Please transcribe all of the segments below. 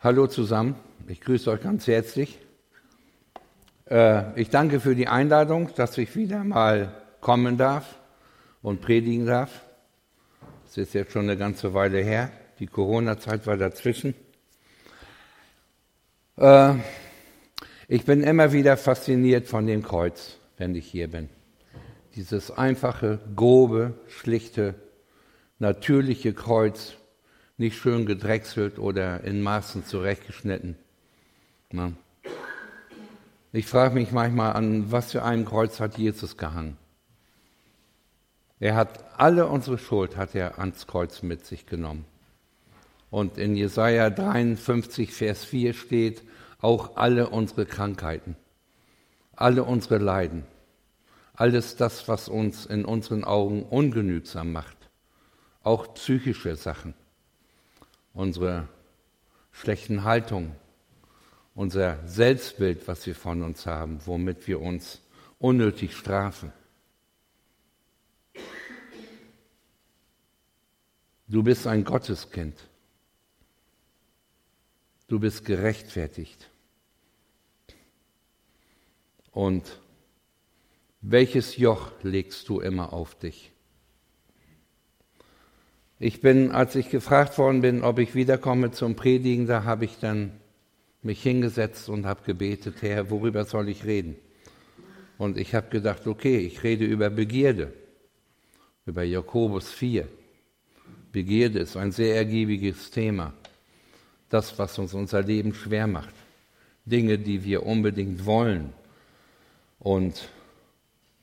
Hallo zusammen, ich grüße euch ganz herzlich. Äh, ich danke für die Einladung, dass ich wieder mal kommen darf und predigen darf. Das ist jetzt schon eine ganze Weile her. Die Corona-Zeit war dazwischen. Äh, ich bin immer wieder fasziniert von dem Kreuz, wenn ich hier bin. Dieses einfache, grobe, schlichte, natürliche Kreuz, nicht schön gedrechselt oder in Maßen zurechtgeschnitten. Na. Ich frage mich manchmal, an was für einem Kreuz hat Jesus gehangen? Er hat alle unsere Schuld hat er ans Kreuz mit sich genommen. Und in Jesaja 53, Vers 4 steht, auch alle unsere Krankheiten, alle unsere Leiden, alles das, was uns in unseren Augen ungenügsam macht, auch psychische Sachen, unsere schlechten Haltungen, unser Selbstbild, was wir von uns haben, womit wir uns unnötig strafen. Du bist ein Gotteskind. Du bist gerechtfertigt. Und welches Joch legst du immer auf dich? Ich bin, als ich gefragt worden bin, ob ich wiederkomme zum Predigen, da habe ich dann mich hingesetzt und habe gebetet, Herr, worüber soll ich reden? Und ich habe gedacht, okay, ich rede über Begierde, über Jakobus 4. Begierde ist ein sehr ergiebiges Thema. Das, was uns unser Leben schwer macht. Dinge, die wir unbedingt wollen und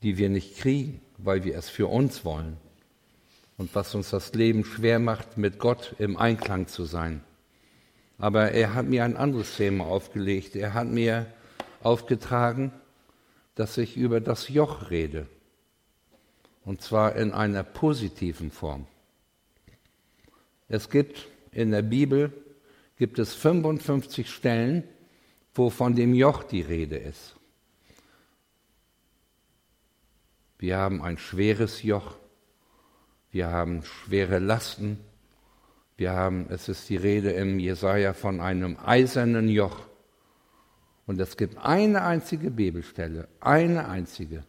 die wir nicht kriegen, weil wir es für uns wollen. Und was uns das Leben schwer macht, mit Gott im Einklang zu sein. Aber er hat mir ein anderes Thema aufgelegt. Er hat mir aufgetragen, dass ich über das Joch rede. Und zwar in einer positiven Form. Es gibt in der Bibel gibt es 55 Stellen, wo von dem Joch die Rede ist. Wir haben ein schweres Joch, wir haben schwere Lasten, wir haben, es ist die Rede im Jesaja von einem eisernen Joch. Und es gibt eine einzige Bibelstelle, eine einzige,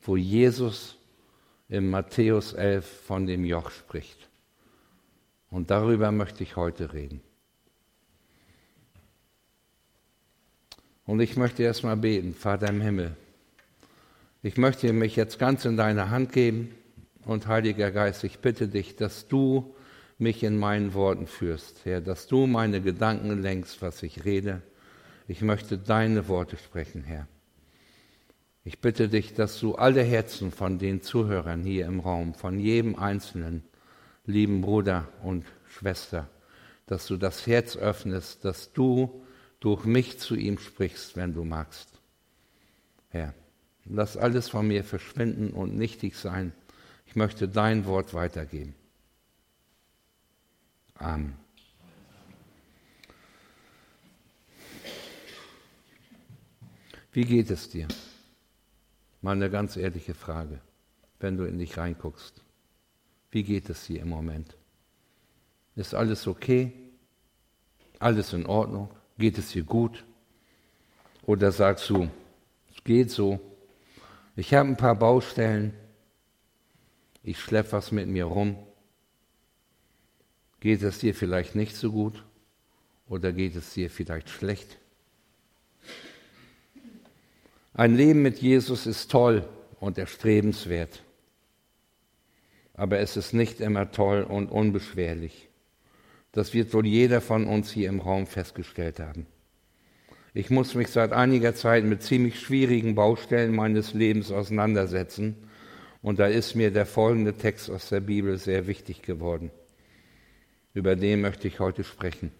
wo Jesus im Matthäus 11 von dem Joch spricht. Und darüber möchte ich heute reden. Und ich möchte erstmal beten, Vater im Himmel. Ich möchte mich jetzt ganz in deine Hand geben und Heiliger Geist, ich bitte dich, dass du mich in meinen Worten führst, Herr, dass du meine Gedanken lenkst, was ich rede. Ich möchte deine Worte sprechen, Herr. Ich bitte dich, dass du alle Herzen von den Zuhörern hier im Raum, von jedem Einzelnen, lieben Bruder und Schwester, dass du das Herz öffnest, dass du durch mich zu ihm sprichst, wenn du magst. Herr, lass alles von mir verschwinden und nichtig sein. Ich möchte dein Wort weitergeben. Amen. Wie geht es dir? Mal eine ganz ehrliche Frage, wenn du in dich reinguckst. Wie geht es dir im Moment? Ist alles okay? Alles in Ordnung? Geht es dir gut? Oder sagst du, es geht so, ich habe ein paar Baustellen, ich schleppe was mit mir rum, Geht es dir vielleicht nicht so gut oder geht es dir vielleicht schlecht? Ein Leben mit Jesus ist toll und erstrebenswert, aber es ist nicht immer toll und unbeschwerlich. Das wird wohl jeder von uns hier im Raum festgestellt haben. Ich muss mich seit einiger Zeit mit ziemlich schwierigen Baustellen meines Lebens auseinandersetzen und da ist mir der folgende Text aus der Bibel sehr wichtig geworden. Über den möchte ich heute sprechen.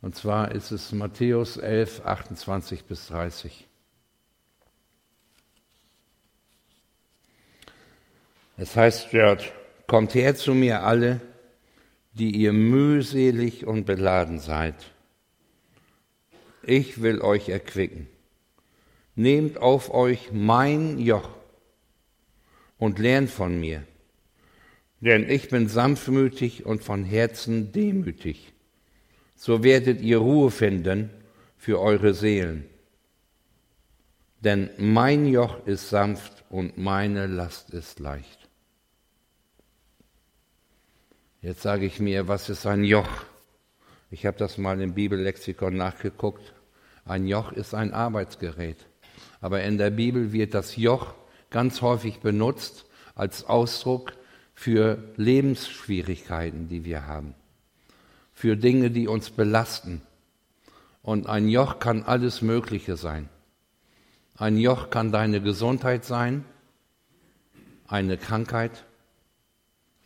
Und zwar ist es Matthäus 11, 28 bis 30. Es heißt dort, kommt her zu mir alle, die ihr mühselig und beladen seid. Ich will euch erquicken. Nehmt auf euch mein Joch und lernt von mir denn ich bin sanftmütig und von Herzen demütig. so werdet ihr Ruhe finden für eure Seelen. Denn mein Joch ist sanft und meine Last ist leicht. Jetzt sage ich mir, was ist ein Joch? Ich habe das mal im Bibellexikon nachgeguckt. Ein Joch ist ein Arbeitsgerät. Aber in der Bibel wird das Joch ganz häufig benutzt als Ausdruck für Lebensschwierigkeiten, die wir haben, für Dinge, die uns belasten. Und ein Joch kann alles Mögliche sein. Ein Joch kann deine Gesundheit sein, eine Krankheit,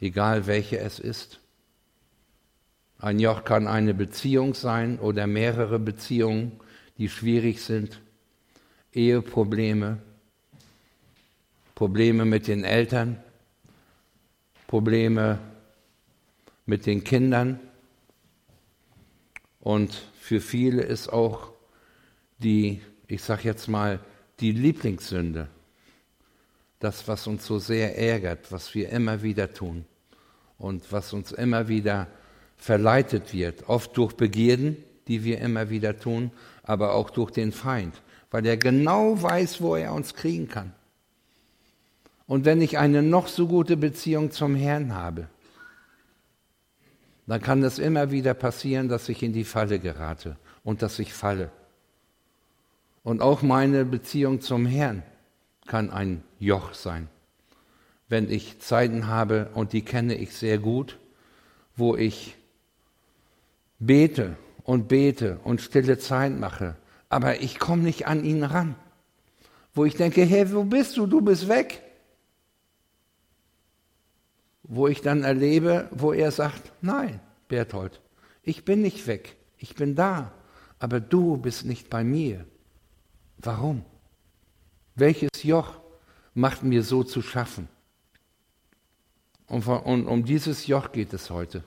egal welche es ist. Ein Joch kann eine Beziehung sein oder mehrere Beziehungen, die schwierig sind. Eheprobleme, Probleme mit den Eltern, Probleme mit den Kindern. Und für viele ist auch die, ich sage jetzt mal, die Lieblingssünde, das, was uns so sehr ärgert, was wir immer wieder tun und was uns immer wieder verleitet wird, oft durch Begierden, die wir immer wieder tun, aber auch durch den Feind, weil er genau weiß, wo er uns kriegen kann. Und wenn ich eine noch so gute Beziehung zum Herrn habe, dann kann es immer wieder passieren, dass ich in die Falle gerate und dass ich falle. Und auch meine Beziehung zum Herrn kann ein Joch sein. Wenn ich Zeiten habe, und die kenne ich sehr gut, wo ich bete und bete und stille Zeit mache, aber ich komme nicht an ihn ran. Wo ich denke, hey, wo bist du? Du bist weg wo ich dann erlebe, wo er sagt, nein, Berthold, ich bin nicht weg, ich bin da, aber du bist nicht bei mir. Warum? Welches Joch macht mir so zu schaffen? Und, und um dieses Joch geht es heute.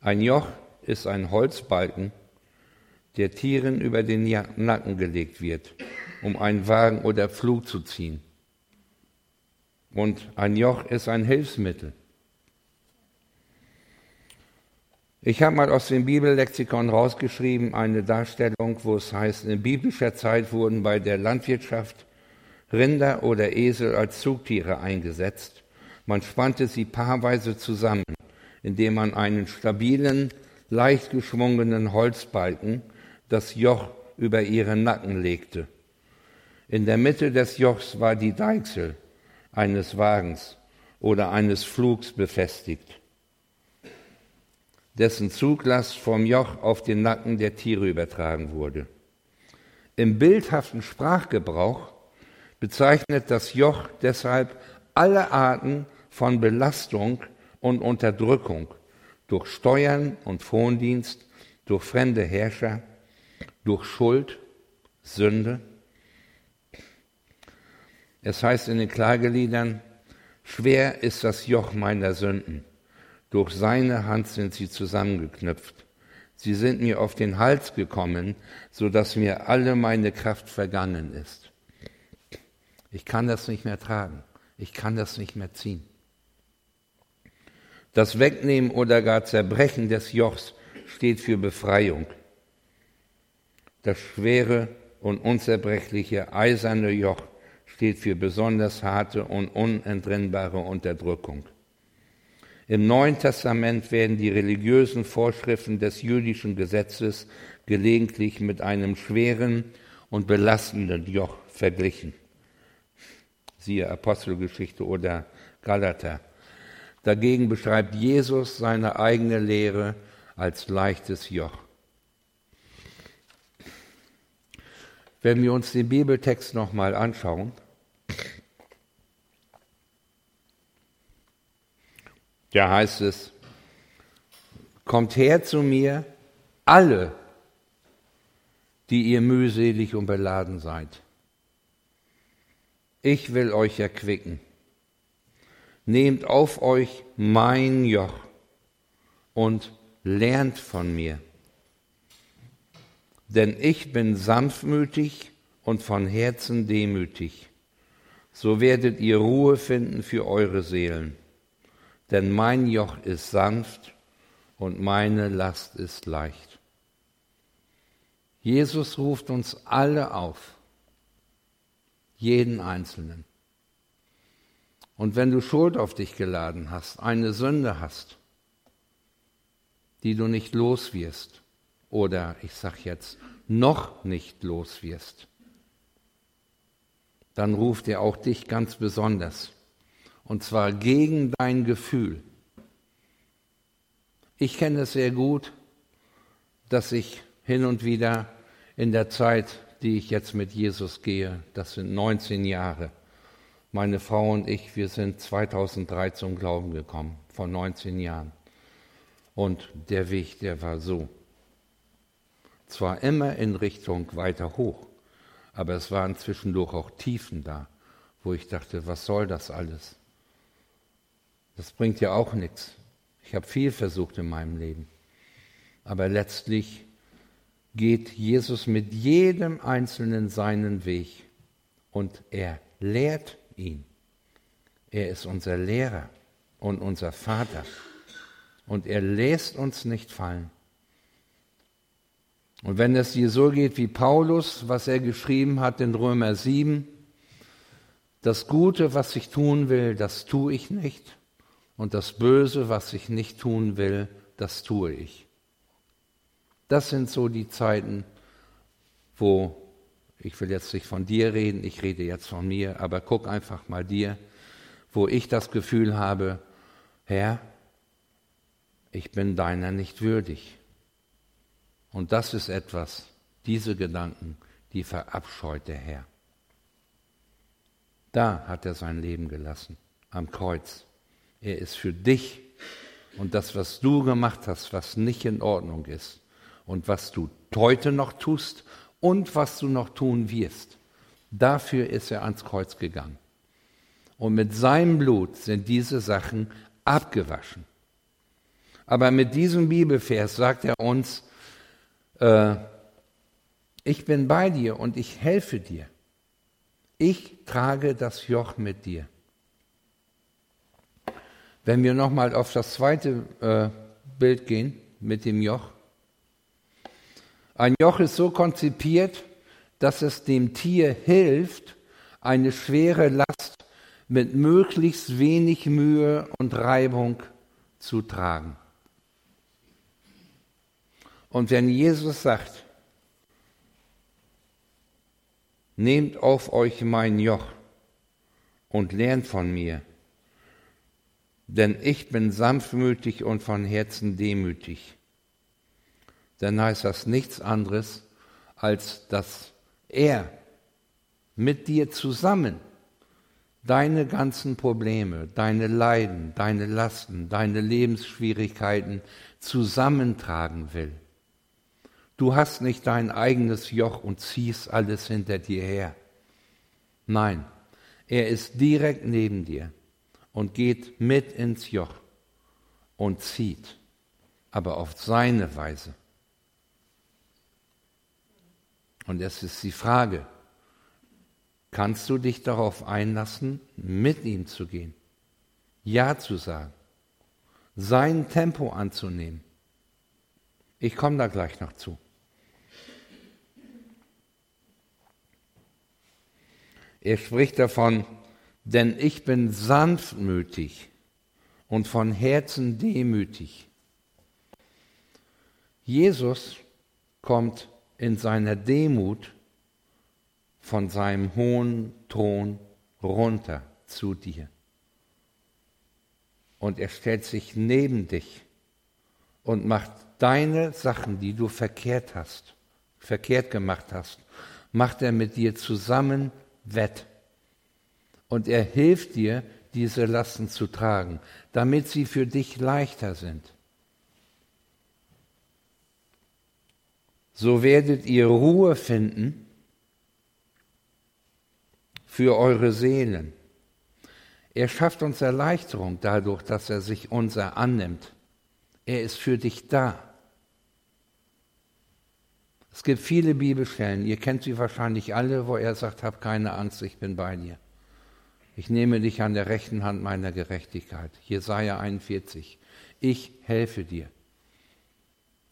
Ein Joch ist ein Holzbalken, der Tieren über den Nacken gelegt wird, um einen Wagen oder Flug zu ziehen. Und ein Joch ist ein Hilfsmittel. Ich habe mal aus dem Bibellexikon rausgeschrieben eine Darstellung, wo es heißt, in biblischer Zeit wurden bei der Landwirtschaft Rinder oder Esel als Zugtiere eingesetzt. Man spannte sie paarweise zusammen, indem man einen stabilen, leicht geschwungenen Holzbalken das Joch über ihren Nacken legte. In der Mitte des Jochs war die Deichsel eines Wagens oder eines Flugs befestigt, dessen Zuglast vom Joch auf den Nacken der Tiere übertragen wurde. Im bildhaften Sprachgebrauch bezeichnet das Joch deshalb alle Arten von Belastung und Unterdrückung durch Steuern und Frondienst, durch fremde Herrscher, durch Schuld, Sünde. Es heißt in den Klageliedern, schwer ist das Joch meiner Sünden. Durch seine Hand sind sie zusammengeknüpft. Sie sind mir auf den Hals gekommen, so dass mir alle meine Kraft vergangen ist. Ich kann das nicht mehr tragen. Ich kann das nicht mehr ziehen. Das Wegnehmen oder gar Zerbrechen des Jochs steht für Befreiung das schwere und unzerbrechliche eiserne Joch steht für besonders harte und unentrinnbare Unterdrückung. Im Neuen Testament werden die religiösen Vorschriften des jüdischen Gesetzes gelegentlich mit einem schweren und belastenden Joch verglichen. Siehe Apostelgeschichte oder Galater. Dagegen beschreibt Jesus seine eigene Lehre als leichtes Joch. Wenn wir uns den Bibeltext nochmal anschauen, da heißt es, kommt her zu mir, alle, die ihr mühselig und beladen seid. Ich will euch erquicken. Nehmt auf euch mein Joch und lernt von mir denn ich bin sanftmütig und von Herzen demütig. so werdet ihr Ruhe finden für eure Seelen. Denn mein Joch ist sanft und meine Last ist leicht. Jesus ruft uns alle auf, jeden Einzelnen. Und wenn du Schuld auf dich geladen hast, eine Sünde hast, die du nicht los wirst, oder ich sag jetzt, noch nicht los wirst, dann ruft er auch dich ganz besonders. Und zwar gegen dein Gefühl. Ich kenne es sehr gut, dass ich hin und wieder in der Zeit, die ich jetzt mit Jesus gehe, das sind 19 Jahre, meine Frau und ich, wir sind 2003 zum Glauben gekommen, vor 19 Jahren. Und der Weg, der war so. Zwar immer in Richtung weiter hoch, aber es waren zwischendurch auch Tiefen da, wo ich dachte, was soll das alles? Das bringt ja auch nichts. Ich habe viel versucht in meinem Leben. Aber letztlich geht Jesus mit jedem Einzelnen seinen Weg und er lehrt ihn. Er ist unser Lehrer und unser Vater und er lässt uns nicht fallen. Und wenn es dir so geht wie Paulus, was er geschrieben hat in Römer 7, das Gute, was ich tun will, das tue ich nicht. Und das Böse, was ich nicht tun will, das tue ich. Das sind so die Zeiten, wo, ich will jetzt nicht von dir reden, ich rede jetzt von mir, aber guck einfach mal dir, wo ich das Gefühl habe, Herr, ich bin deiner nicht würdig. Und das ist etwas, diese Gedanken, die verabscheut der Herr. Da hat er sein Leben gelassen, am Kreuz. Er ist für dich und das, was du gemacht hast, was nicht in Ordnung ist und was du heute noch tust und was du noch tun wirst, dafür ist er ans Kreuz gegangen. Und mit seinem Blut sind diese Sachen abgewaschen. Aber mit diesem Bibelvers sagt er uns, äh, ich bin bei dir und ich helfe dir. Ich trage das Joch mit dir. Wenn wir nochmal auf das zweite äh, Bild gehen mit dem Joch. Ein Joch ist so konzipiert, dass es dem Tier hilft, eine schwere Last mit möglichst wenig Mühe und Reibung zu tragen. Und wenn Jesus sagt, nehmt auf euch mein Joch und lernt von mir, denn ich bin sanftmütig und von Herzen demütig, dann heißt das nichts anderes, als dass er mit dir zusammen deine ganzen Probleme, deine Leiden, deine Lasten, deine Lebensschwierigkeiten zusammentragen will. Du hast nicht dein eigenes Joch und ziehst alles hinter dir her. Nein, er ist direkt neben dir und geht mit ins Joch und zieht, aber auf seine Weise. Und es ist die Frage, kannst du dich darauf einlassen, mit ihm zu gehen, Ja zu sagen, sein Tempo anzunehmen? Ich komme da gleich noch zu. Er spricht davon, denn ich bin sanftmütig und von Herzen demütig. Jesus kommt in seiner Demut von seinem hohen Thron runter zu dir. Und er stellt sich neben dich und macht deine Sachen, die du verkehrt hast, verkehrt gemacht hast, macht er mit dir zusammen wett. Und er hilft dir, diese Lasten zu tragen, damit sie für dich leichter sind. So werdet ihr Ruhe finden für eure Seelen. Er schafft uns Erleichterung dadurch, dass er sich unser annimmt. Er ist für dich da. Es gibt viele Bibelstellen, ihr kennt sie wahrscheinlich alle, wo er sagt, hab keine Angst, ich bin bei dir. Ich nehme dich an der rechten Hand meiner Gerechtigkeit. Jesaja 41. Ich helfe dir.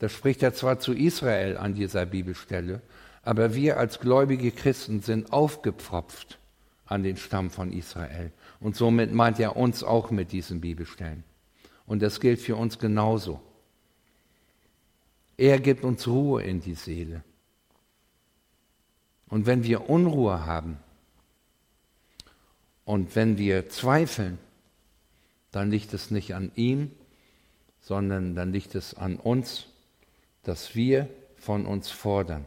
Das spricht er zwar zu Israel an dieser Bibelstelle, aber wir als gläubige Christen sind aufgepfropft an den Stamm von Israel. Und somit meint er uns auch mit diesen Bibelstellen. Und das gilt für uns genauso. Er gibt uns Ruhe in die Seele. Und wenn wir Unruhe haben und wenn wir zweifeln, dann liegt es nicht an ihm, sondern dann liegt es an uns, dass wir von uns fordern,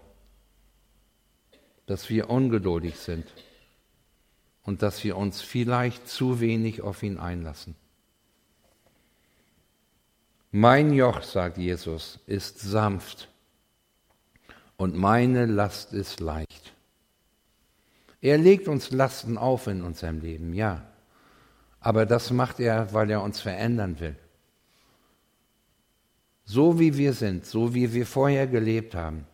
dass wir ungeduldig sind und dass wir uns vielleicht zu wenig auf ihn einlassen. Mein Joch, sagt Jesus, ist sanft und meine Last ist leicht. Er legt uns Lasten auf in unserem Leben, ja. Aber das macht er, weil er uns verändern will. So wie wir sind, so wie wir vorher gelebt haben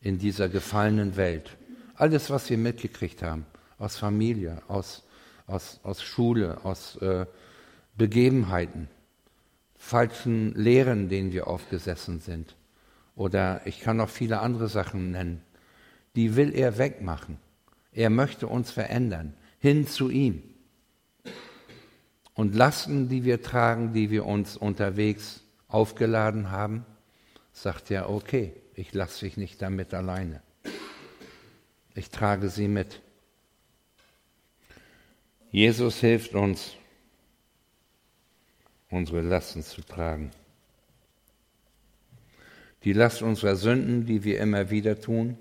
in dieser gefallenen Welt. Alles, was wir mitgekriegt haben, aus Familie, aus, aus, aus Schule, aus äh, Begebenheiten, falschen Lehren, denen wir aufgesessen sind. Oder ich kann noch viele andere Sachen nennen. Die will er wegmachen. Er möchte uns verändern, hin zu ihm. Und Lasten, die wir tragen, die wir uns unterwegs aufgeladen haben, sagt er, okay, ich lasse dich nicht damit alleine. Ich trage sie mit. Jesus hilft uns, unsere Lasten zu tragen. Die Last unserer Sünden, die wir immer wieder tun,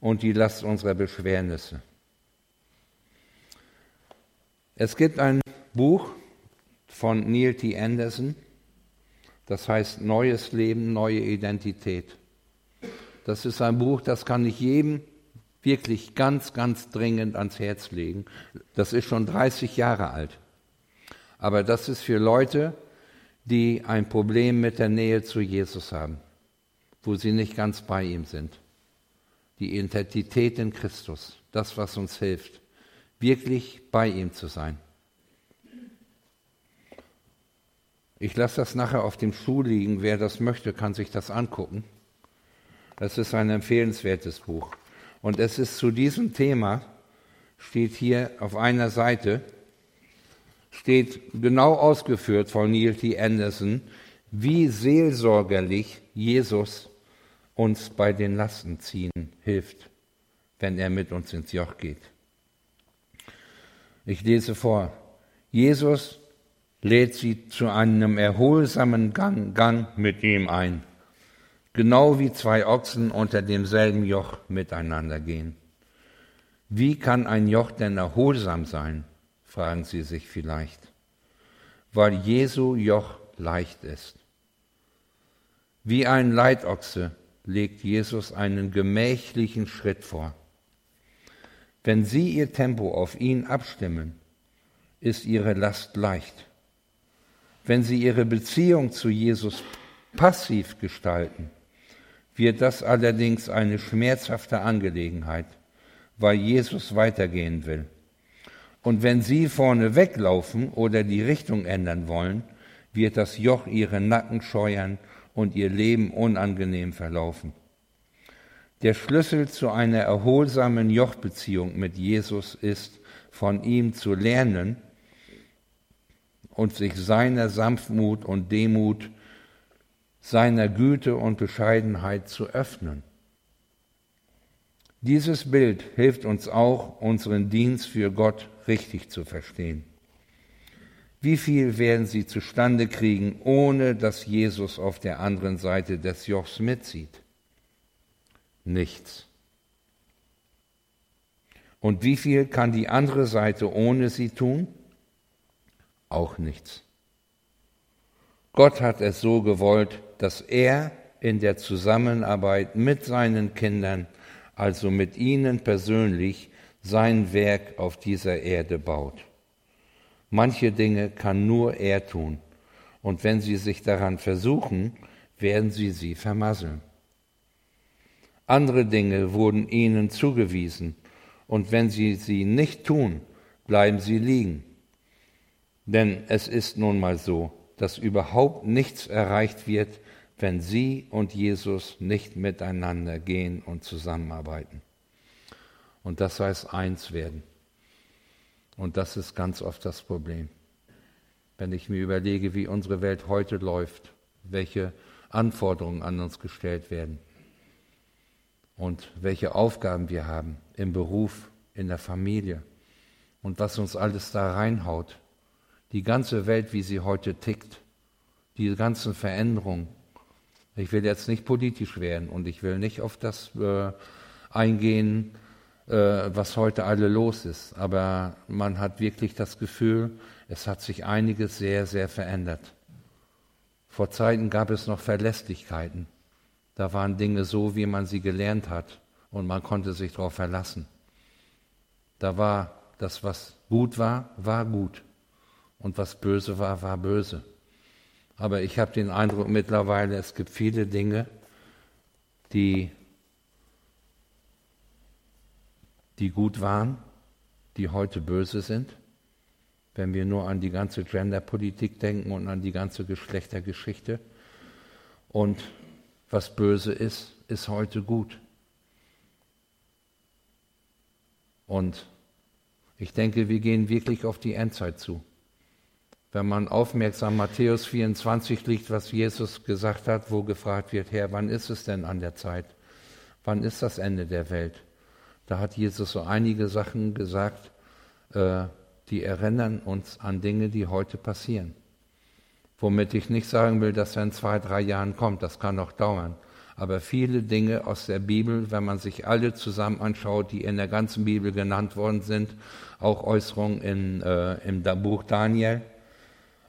und die Last unserer Beschwernisse. Es gibt ein Buch von Neil T. Anderson, das heißt Neues Leben, neue Identität. Das ist ein Buch, das kann ich jedem wirklich ganz, ganz dringend ans Herz legen. Das ist schon 30 Jahre alt. Aber das ist für Leute, die ein Problem mit der Nähe zu Jesus haben, wo sie nicht ganz bei ihm sind die Identität in Christus, das, was uns hilft, wirklich bei ihm zu sein. Ich lasse das nachher auf dem Stuhl liegen. Wer das möchte, kann sich das angucken. Das ist ein empfehlenswertes Buch. Und es ist zu diesem Thema, steht hier auf einer Seite, steht genau ausgeführt von Neil T. Anderson, wie seelsorgerlich Jesus uns bei den Lasten ziehen hilft, wenn er mit uns ins Joch geht. Ich lese vor. Jesus lädt sie zu einem erholsamen Gang, Gang mit ihm ein, genau wie zwei Ochsen unter demselben Joch miteinander gehen. Wie kann ein Joch denn erholsam sein? Fragen Sie sich vielleicht. Weil Jesu Joch leicht ist. Wie ein Leitochse legt Jesus einen gemächlichen Schritt vor. Wenn Sie Ihr Tempo auf ihn abstimmen, ist Ihre Last leicht. Wenn Sie Ihre Beziehung zu Jesus passiv gestalten, wird das allerdings eine schmerzhafte Angelegenheit, weil Jesus weitergehen will. Und wenn Sie vorne weglaufen oder die Richtung ändern wollen, wird das Joch Ihre Nacken scheuern und ihr Leben unangenehm verlaufen. Der Schlüssel zu einer erholsamen Jochbeziehung mit Jesus ist, von ihm zu lernen und sich seiner Sanftmut und Demut, seiner Güte und Bescheidenheit zu öffnen. Dieses Bild hilft uns auch, unseren Dienst für Gott richtig zu verstehen. Wie viel werden sie zustande kriegen, ohne dass Jesus auf der anderen Seite des Jochs mitzieht? Nichts. Und wie viel kann die andere Seite ohne sie tun? Auch nichts. Gott hat es so gewollt, dass er in der Zusammenarbeit mit seinen Kindern, also mit ihnen persönlich, sein Werk auf dieser Erde baut. Manche Dinge kann nur er tun. Und wenn sie sich daran versuchen, werden sie sie vermasseln. Andere Dinge wurden ihnen zugewiesen. Und wenn sie sie nicht tun, bleiben sie liegen. Denn es ist nun mal so, dass überhaupt nichts erreicht wird, wenn sie und Jesus nicht miteinander gehen und zusammenarbeiten. Und das heißt eins werden. Und das ist ganz oft das Problem. Wenn ich mir überlege, wie unsere Welt heute läuft, welche Anforderungen an uns gestellt werden und welche Aufgaben wir haben im Beruf, in der Familie und was uns alles da reinhaut. Die ganze Welt, wie sie heute tickt, die ganzen Veränderungen. Ich will jetzt nicht politisch werden und ich will nicht auf das äh, eingehen, äh, was heute alle los ist. Aber man hat wirklich das Gefühl, es hat sich einiges sehr, sehr verändert. Vor Zeiten gab es noch Verlässlichkeiten. Da waren Dinge so, wie man sie gelernt hat und man konnte sich darauf verlassen. Da war das, was gut war, war gut und was böse war, war böse. Aber ich habe den Eindruck mittlerweile, es gibt viele Dinge, die die gut waren, die heute böse sind. Wenn wir nur an die ganze Genderpolitik denken und an die ganze Geschlechtergeschichte. Und was böse ist, ist heute gut. Und ich denke, wir gehen wirklich auf die Endzeit zu. Wenn man aufmerksam Matthäus 24 liegt, was Jesus gesagt hat, wo gefragt wird, Herr, wann ist es denn an der Zeit? Wann ist das Ende der Welt? Da hat Jesus so einige Sachen gesagt, äh, die erinnern uns an Dinge, die heute passieren. Womit ich nicht sagen will, dass er in zwei, drei Jahren kommt, das kann noch dauern. Aber viele Dinge aus der Bibel, wenn man sich alle zusammen anschaut, die in der ganzen Bibel genannt worden sind, auch Äußerungen in, äh, im Buch Daniel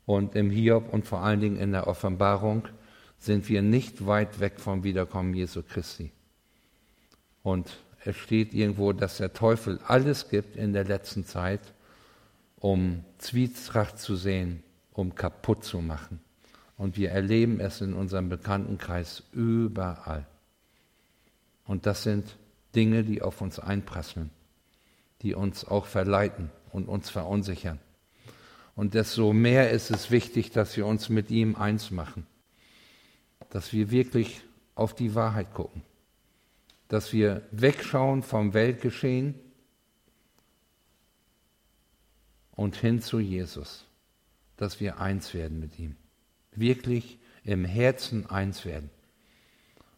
und im Hiob und vor allen Dingen in der Offenbarung, sind wir nicht weit weg vom Wiederkommen Jesu Christi. Und es steht irgendwo, dass der Teufel alles gibt in der letzten Zeit, um Zwietracht zu sehen, um kaputt zu machen. Und wir erleben es in unserem Bekanntenkreis überall. Und das sind Dinge, die auf uns einprasseln, die uns auch verleiten und uns verunsichern. Und desto mehr ist es wichtig, dass wir uns mit ihm eins machen, dass wir wirklich auf die Wahrheit gucken dass wir wegschauen vom Weltgeschehen und hin zu Jesus, dass wir eins werden mit ihm, wirklich im Herzen eins werden.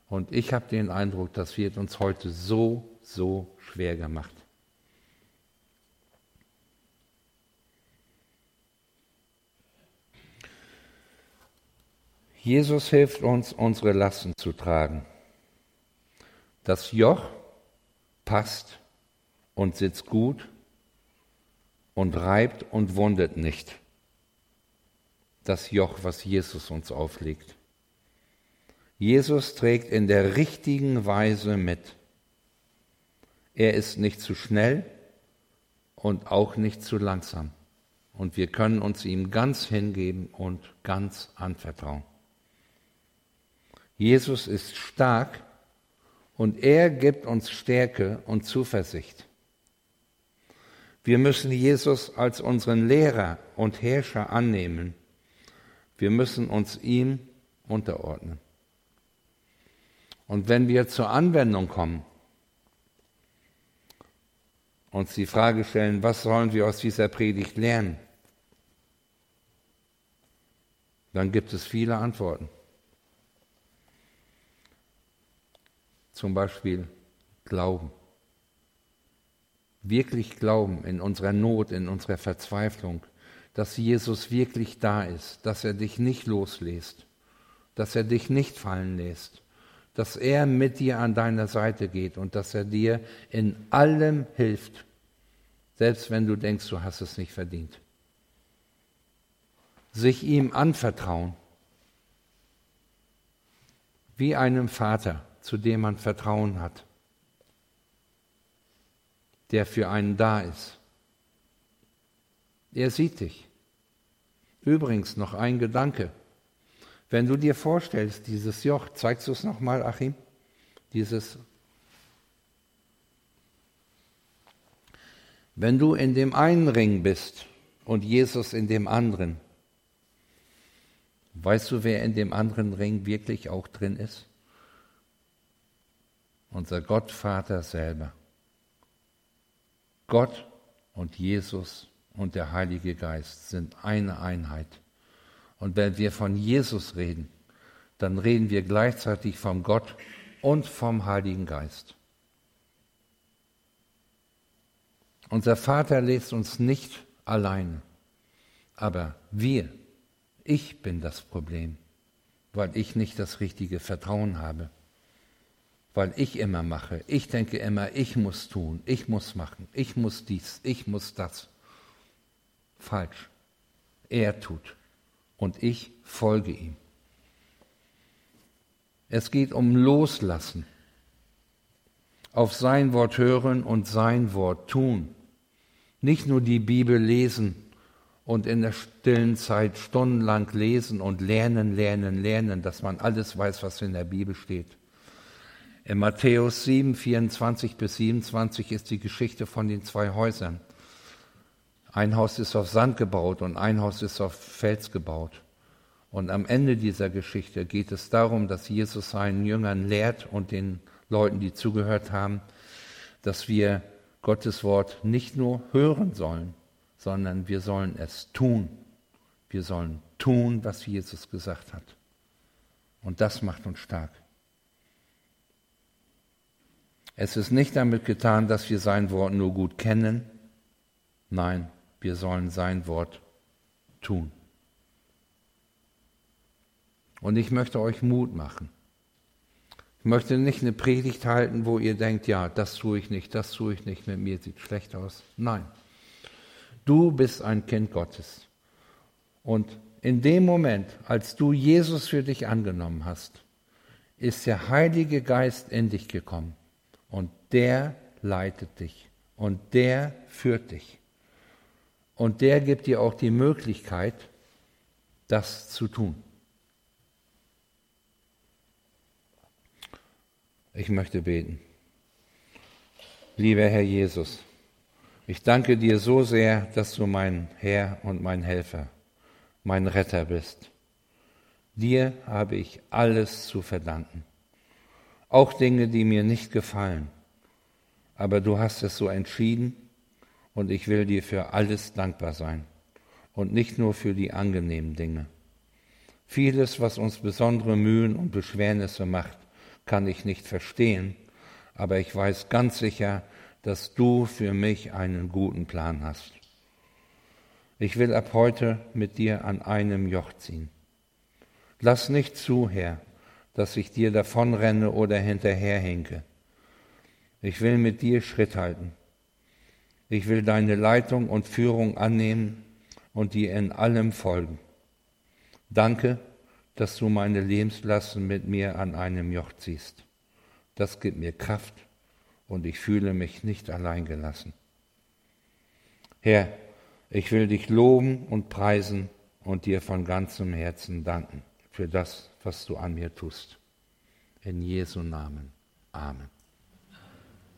Und ich habe den Eindruck, das wird uns heute so, so schwer gemacht. Jesus hilft uns, unsere Lasten zu tragen. Das Joch passt und sitzt gut und reibt und wundet nicht. Das Joch, was Jesus uns auflegt. Jesus trägt in der richtigen Weise mit. Er ist nicht zu schnell und auch nicht zu langsam. Und wir können uns ihm ganz hingeben und ganz anvertrauen. Jesus ist stark und er gibt uns Stärke und Zuversicht. Wir müssen Jesus als unseren Lehrer und Herrscher annehmen. Wir müssen uns ihm unterordnen. Und wenn wir zur Anwendung kommen, uns die Frage stellen, was sollen wir aus dieser Predigt lernen, dann gibt es viele Antworten. Zum Beispiel Glauben. Wirklich glauben in unserer Not, in unserer Verzweiflung, dass Jesus wirklich da ist, dass er dich nicht loslässt, dass er dich nicht fallen lässt, dass er mit dir an deiner Seite geht und dass er dir in allem hilft, selbst wenn du denkst, du hast es nicht verdient. Sich ihm anvertrauen, wie einem Vater zu dem man Vertrauen hat, der für einen da ist. Er sieht dich. Übrigens noch ein Gedanke. Wenn du dir vorstellst, dieses Joch, zeigst du es nochmal, Achim? Dieses. Wenn du in dem einen Ring bist und Jesus in dem anderen, weißt du, wer in dem anderen Ring wirklich auch drin ist? Unser Gottvater selber. Gott und Jesus und der Heilige Geist sind eine Einheit. Und wenn wir von Jesus reden, dann reden wir gleichzeitig vom Gott und vom Heiligen Geist. Unser Vater lässt uns nicht allein, aber wir, ich bin das Problem, weil ich nicht das richtige Vertrauen habe, weil ich immer mache, ich denke immer, ich muss tun, ich muss machen, ich muss dies, ich muss das. Falsch. Er tut und ich folge ihm. Es geht um Loslassen, auf sein Wort hören und sein Wort tun. Nicht nur die Bibel lesen und in der stillen Zeit stundenlang lesen und lernen, lernen, lernen, dass man alles weiß, was in der Bibel steht. In Matthäus 7, 24 bis 27 ist die Geschichte von den zwei Häusern. Ein Haus ist auf Sand gebaut und ein Haus ist auf Fels gebaut. Und am Ende dieser Geschichte geht es darum, dass Jesus seinen Jüngern lehrt und den Leuten, die zugehört haben, dass wir Gottes Wort nicht nur hören sollen, sondern wir sollen es tun. Wir sollen tun, was Jesus gesagt hat. Und das macht uns stark. Es ist nicht damit getan, dass wir sein Wort nur gut kennen. Nein, wir sollen sein Wort tun. Und ich möchte euch Mut machen. Ich möchte nicht eine Predigt halten, wo ihr denkt, ja, das tue ich nicht, das tue ich nicht, mit mir sieht schlecht aus. Nein. Du bist ein Kind Gottes. Und in dem Moment, als du Jesus für dich angenommen hast, ist der Heilige Geist in dich gekommen. Und der leitet dich. Und der führt dich. Und der gibt dir auch die Möglichkeit, das zu tun. Ich möchte beten. Lieber Herr Jesus, ich danke dir so sehr, dass du mein Herr und mein Helfer, mein Retter bist. Dir habe ich alles zu verdanken, auch Dinge, die mir nicht gefallen. Aber du hast es so entschieden und ich will dir für alles dankbar sein und nicht nur für die angenehmen Dinge. Vieles, was uns besondere Mühen und Beschwernisse macht, kann ich nicht verstehen, aber ich weiß ganz sicher, dass du für mich einen guten Plan hast. Ich will ab heute mit dir an einem Joch ziehen. Lass nicht zu, Herr, dass ich dir davonrenne oder hinterherhinke. Ich will mit dir Schritt halten. Ich will deine Leitung und Führung annehmen und dir in allem folgen. Danke, dass du meine Lebenslasten mit mir an einem Joch ziehst. Das gibt mir Kraft und ich fühle mich nicht allein gelassen. Herr, ich will dich loben und preisen und dir von ganzem Herzen danken für das, was du an mir tust. In Jesu Namen. Amen.